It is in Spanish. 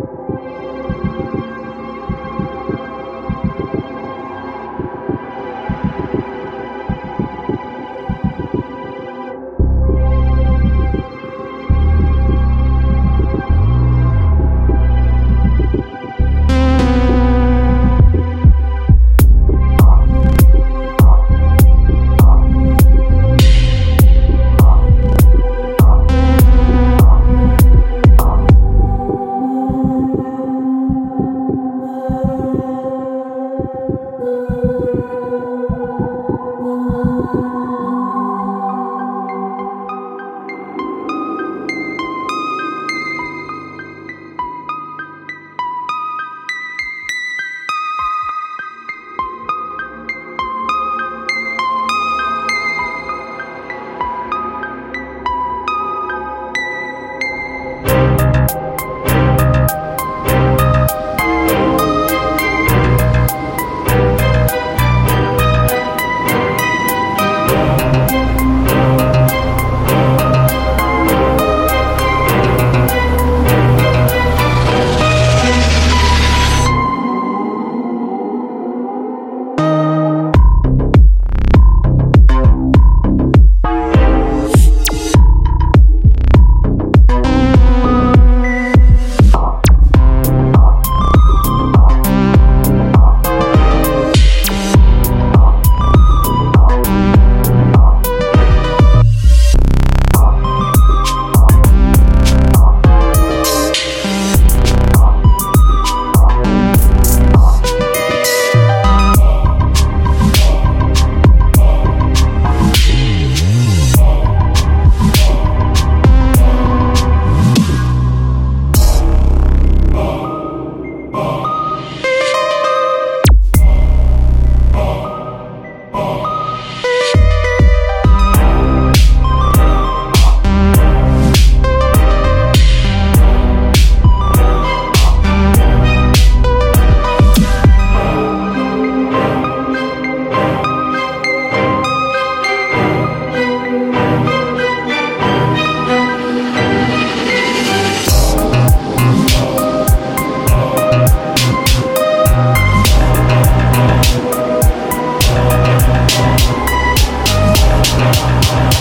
Música Yeah.